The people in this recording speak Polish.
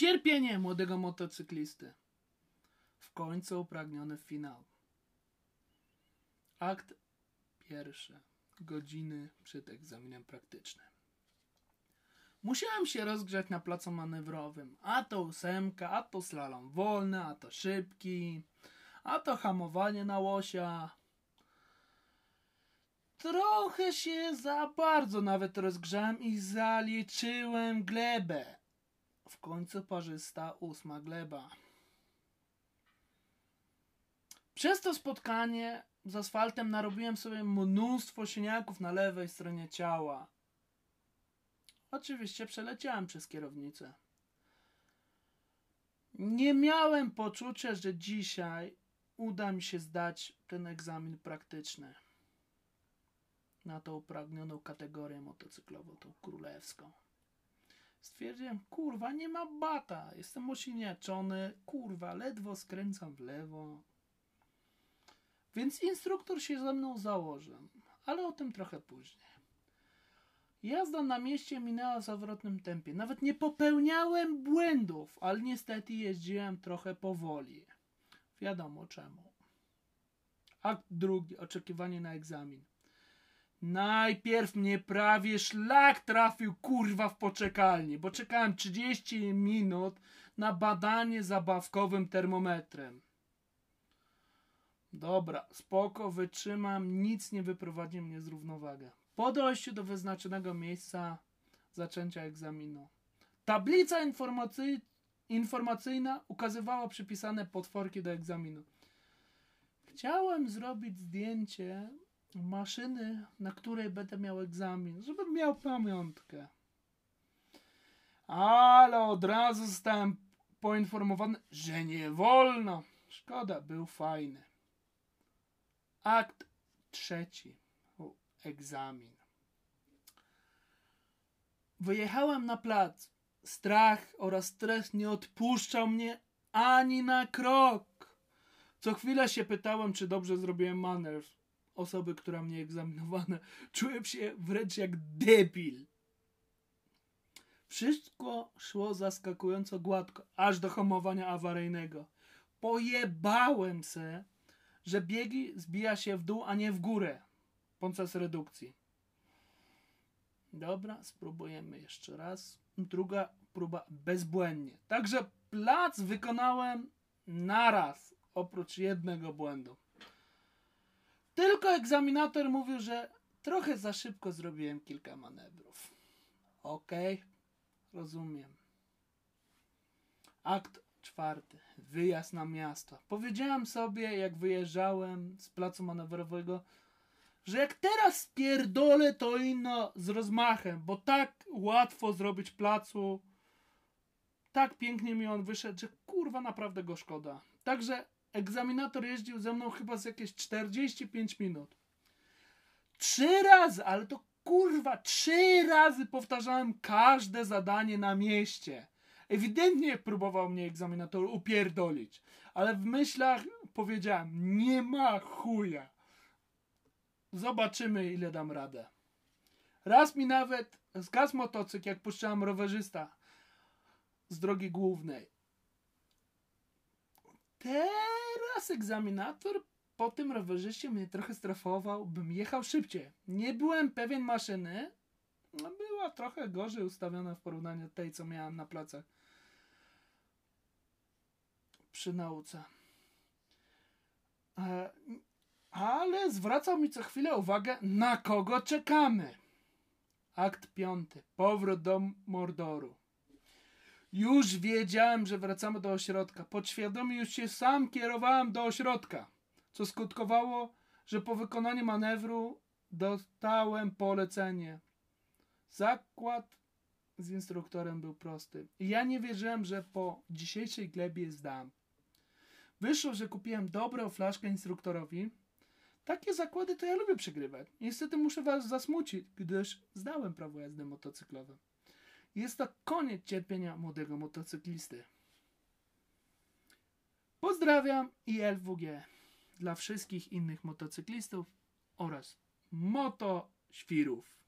Cierpienie młodego motocyklisty. W końcu upragniony finał. Akt pierwszy. Godziny przed egzaminem praktycznym. Musiałem się rozgrzać na placu manewrowym. A to ósemka, a to slalom wolny, a to szybki, a to hamowanie na łosia. Trochę się za bardzo nawet rozgrzałem i zaliczyłem glebę. W końcu parzysta ósma gleba. Przez to spotkanie z asfaltem narobiłem sobie mnóstwo siniaków na lewej stronie ciała. Oczywiście przeleciałem przez kierownicę. Nie miałem poczucia, że dzisiaj uda mi się zdać ten egzamin praktyczny na tą upragnioną kategorię motocyklową, tą królewską. Stwierdziłem, kurwa, nie ma bata, jestem osiniaczony, kurwa, ledwo skręcam w lewo. Więc instruktor się ze mną założył, ale o tym trochę później. Jazda na mieście minęła w zawrotnym tempie. Nawet nie popełniałem błędów, ale niestety jeździłem trochę powoli. Wiadomo czemu. Akt drugi. Oczekiwanie na egzamin. Najpierw mnie prawie szlak trafił kurwa w poczekalni, bo czekałem 30 minut na badanie zabawkowym termometrem. Dobra, spoko, wytrzymam, nic nie wyprowadzi mnie z równowagi. Po dojściu do wyznaczonego miejsca zaczęcia egzaminu. Tablica informacy... informacyjna ukazywała przypisane potworki do egzaminu. Chciałem zrobić zdjęcie maszyny, na której będę miał egzamin, żebym miał pamiątkę. Ale od razu zostałem poinformowany, że nie wolno. Szkoda, był fajny. Akt trzeci. Egzamin. Wyjechałem na plac. Strach oraz stres nie odpuszczał mnie ani na krok. Co chwilę się pytałem, czy dobrze zrobiłem manewr. Osoby, która mnie egzaminowała, czułem się wręcz jak debil. Wszystko szło zaskakująco gładko, aż do hamowania awaryjnego. Pojebałem se, że biegi zbija się w dół, a nie w górę podczas redukcji. Dobra, spróbujemy jeszcze raz. Druga próba bezbłędnie. Także plac wykonałem naraz, oprócz jednego błędu. Tylko egzaminator mówił, że trochę za szybko zrobiłem kilka manewrów. Okej, okay, rozumiem. Akt czwarty. Wyjazd na miasto. Powiedziałem sobie, jak wyjeżdżałem z placu manewrowego, że jak teraz spierdolę, to inno z rozmachem, bo tak łatwo zrobić placu, tak pięknie mi on wyszedł, że kurwa naprawdę go szkoda. Także egzaminator jeździł ze mną chyba z jakieś 45 minut. Trzy razy, ale to kurwa, trzy razy powtarzałem każde zadanie na mieście. Ewidentnie próbował mnie egzaminator upierdolić, ale w myślach powiedziałem, nie ma chuja. Zobaczymy, ile dam radę. Raz mi nawet zgasł motocykl, jak puszczałem rowerzysta z drogi głównej. Teraz egzaminator po tym rowerzyście mnie trochę strafował, bym jechał szybciej. Nie byłem pewien maszyny. No, była trochę gorzej ustawiona w porównaniu do tej, co miałem na placach przy nauce. E, ale zwracał mi co chwilę uwagę, na kogo czekamy. Akt piąty. Powrót do Mordoru. Już wiedziałem, że wracamy do ośrodka. Podświadomie już się sam kierowałem do ośrodka, co skutkowało, że po wykonaniu manewru dostałem polecenie. Zakład z instruktorem był prosty. Ja nie wierzyłem, że po dzisiejszej glebie zdam. Wyszło, że kupiłem dobrą flaszkę instruktorowi. Takie zakłady to ja lubię przegrywać. Niestety muszę was zasmucić, gdyż zdałem prawo jazdy motocyklowe. Jest to koniec cierpienia młodego motocyklisty. Pozdrawiam i LWG dla wszystkich innych motocyklistów oraz motoświrów.